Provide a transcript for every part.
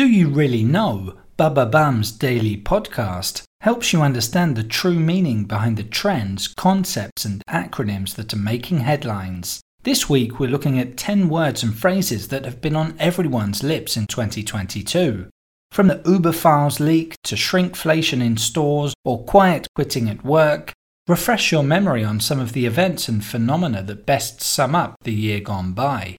Do you really know? Bababam's daily podcast helps you understand the true meaning behind the trends, concepts, and acronyms that are making headlines. This week, we're looking at 10 words and phrases that have been on everyone's lips in 2022. From the Uber files leak to shrinkflation in stores or quiet quitting at work, refresh your memory on some of the events and phenomena that best sum up the year gone by.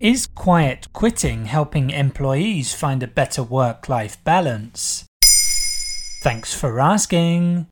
Is quiet quitting helping employees find a better work life balance? Thanks for asking.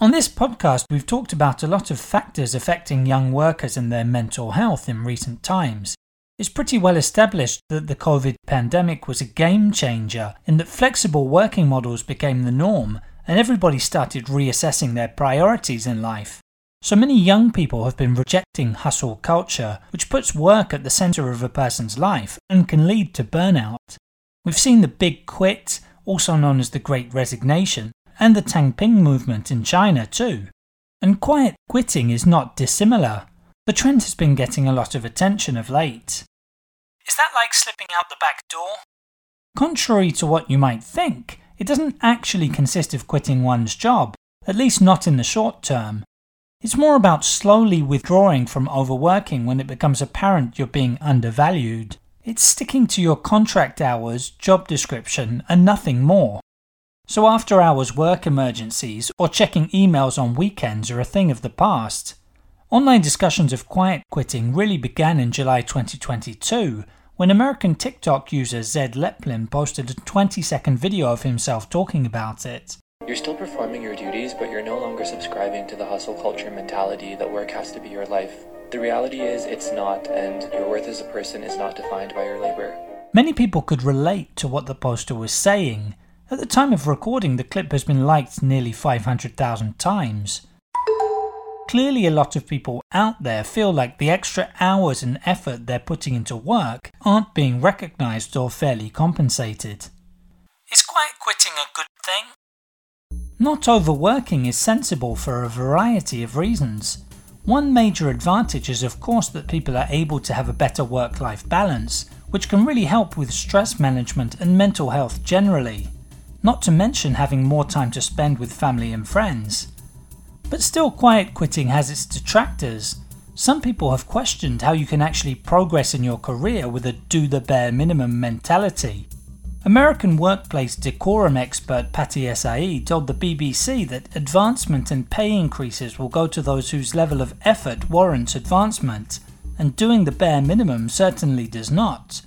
On this podcast, we've talked about a lot of factors affecting young workers and their mental health in recent times. It's pretty well established that the COVID pandemic was a game changer in that flexible working models became the norm and everybody started reassessing their priorities in life. So many young people have been rejecting hustle culture, which puts work at the center of a person's life and can lead to burnout. We've seen the big quit, also known as the Great Resignation, and the Tangping movement in China too. And quiet quitting is not dissimilar. The trend has been getting a lot of attention of late. Is that like slipping out the back door? Contrary to what you might think, it doesn't actually consist of quitting one's job, at least not in the short term. It's more about slowly withdrawing from overworking when it becomes apparent you're being undervalued. It's sticking to your contract hours, job description, and nothing more. So after hours work emergencies or checking emails on weekends are a thing of the past. Online discussions of quiet quitting really began in July 2022 when American TikTok user Zaid Leppelin posted a 20 second video of himself talking about it. You're still performing your duties, but you're no longer subscribing to the hustle culture mentality that work has to be your life. The reality is, it's not, and your worth as a person is not defined by your labor. Many people could relate to what the poster was saying. At the time of recording, the clip has been liked nearly 500,000 times. Clearly, a lot of people out there feel like the extra hours and effort they're putting into work aren't being recognized or fairly compensated. Is quiet quitting a good thing? Not overworking is sensible for a variety of reasons. One major advantage is, of course, that people are able to have a better work life balance, which can really help with stress management and mental health generally. Not to mention having more time to spend with family and friends. But still, quiet quitting has its detractors. Some people have questioned how you can actually progress in your career with a do the bare minimum mentality. American workplace decorum expert Pattie Ehsaei told the BBC that advancement and pay increases will go to those whose level of effort warrants advancement, and doing the bare minimum certainly does not.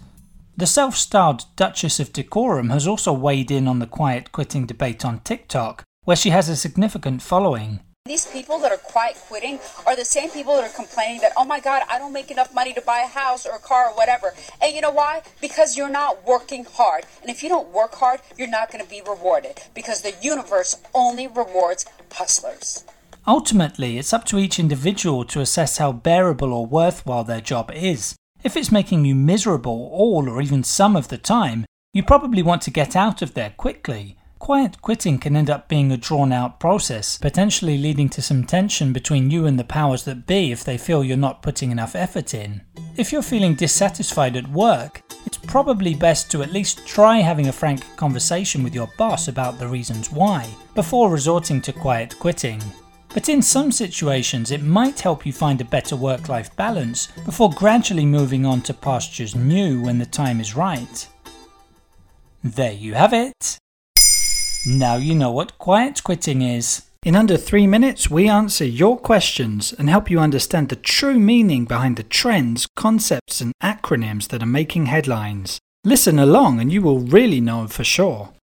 The self styled Duchess of Decorum has also weighed in on the quiet quitting debate on TikTok, where she has a significant following. These people that are quiet quitting are the same people that are complaining that, oh my God, I don't make enough money to buy a house or a car or whatever. And you know why? Because you're not working hard. And if you don't work hard, you're not going to be rewarded because the universe only rewards hustlers. Ultimately, it's up to each individual to assess how bearable or worthwhile their job is. If it's making you miserable all or even some of the time, you probably want to get out of there quickly. Quiet quitting can end up being a drawn out process, potentially leading to some tension between you and the powers that be if they feel you're not putting enough effort in. If you're feeling dissatisfied at work, it's probably best to at least try having a frank conversation with your boss about the reasons why, before resorting to quiet quitting. But in some situations, it might help you find a better work life balance before gradually moving on to pastures new when the time is right. There you have it. Now you know what quiet quitting is. In under three minutes, we answer your questions and help you understand the true meaning behind the trends, concepts, and acronyms that are making headlines. Listen along and you will really know for sure.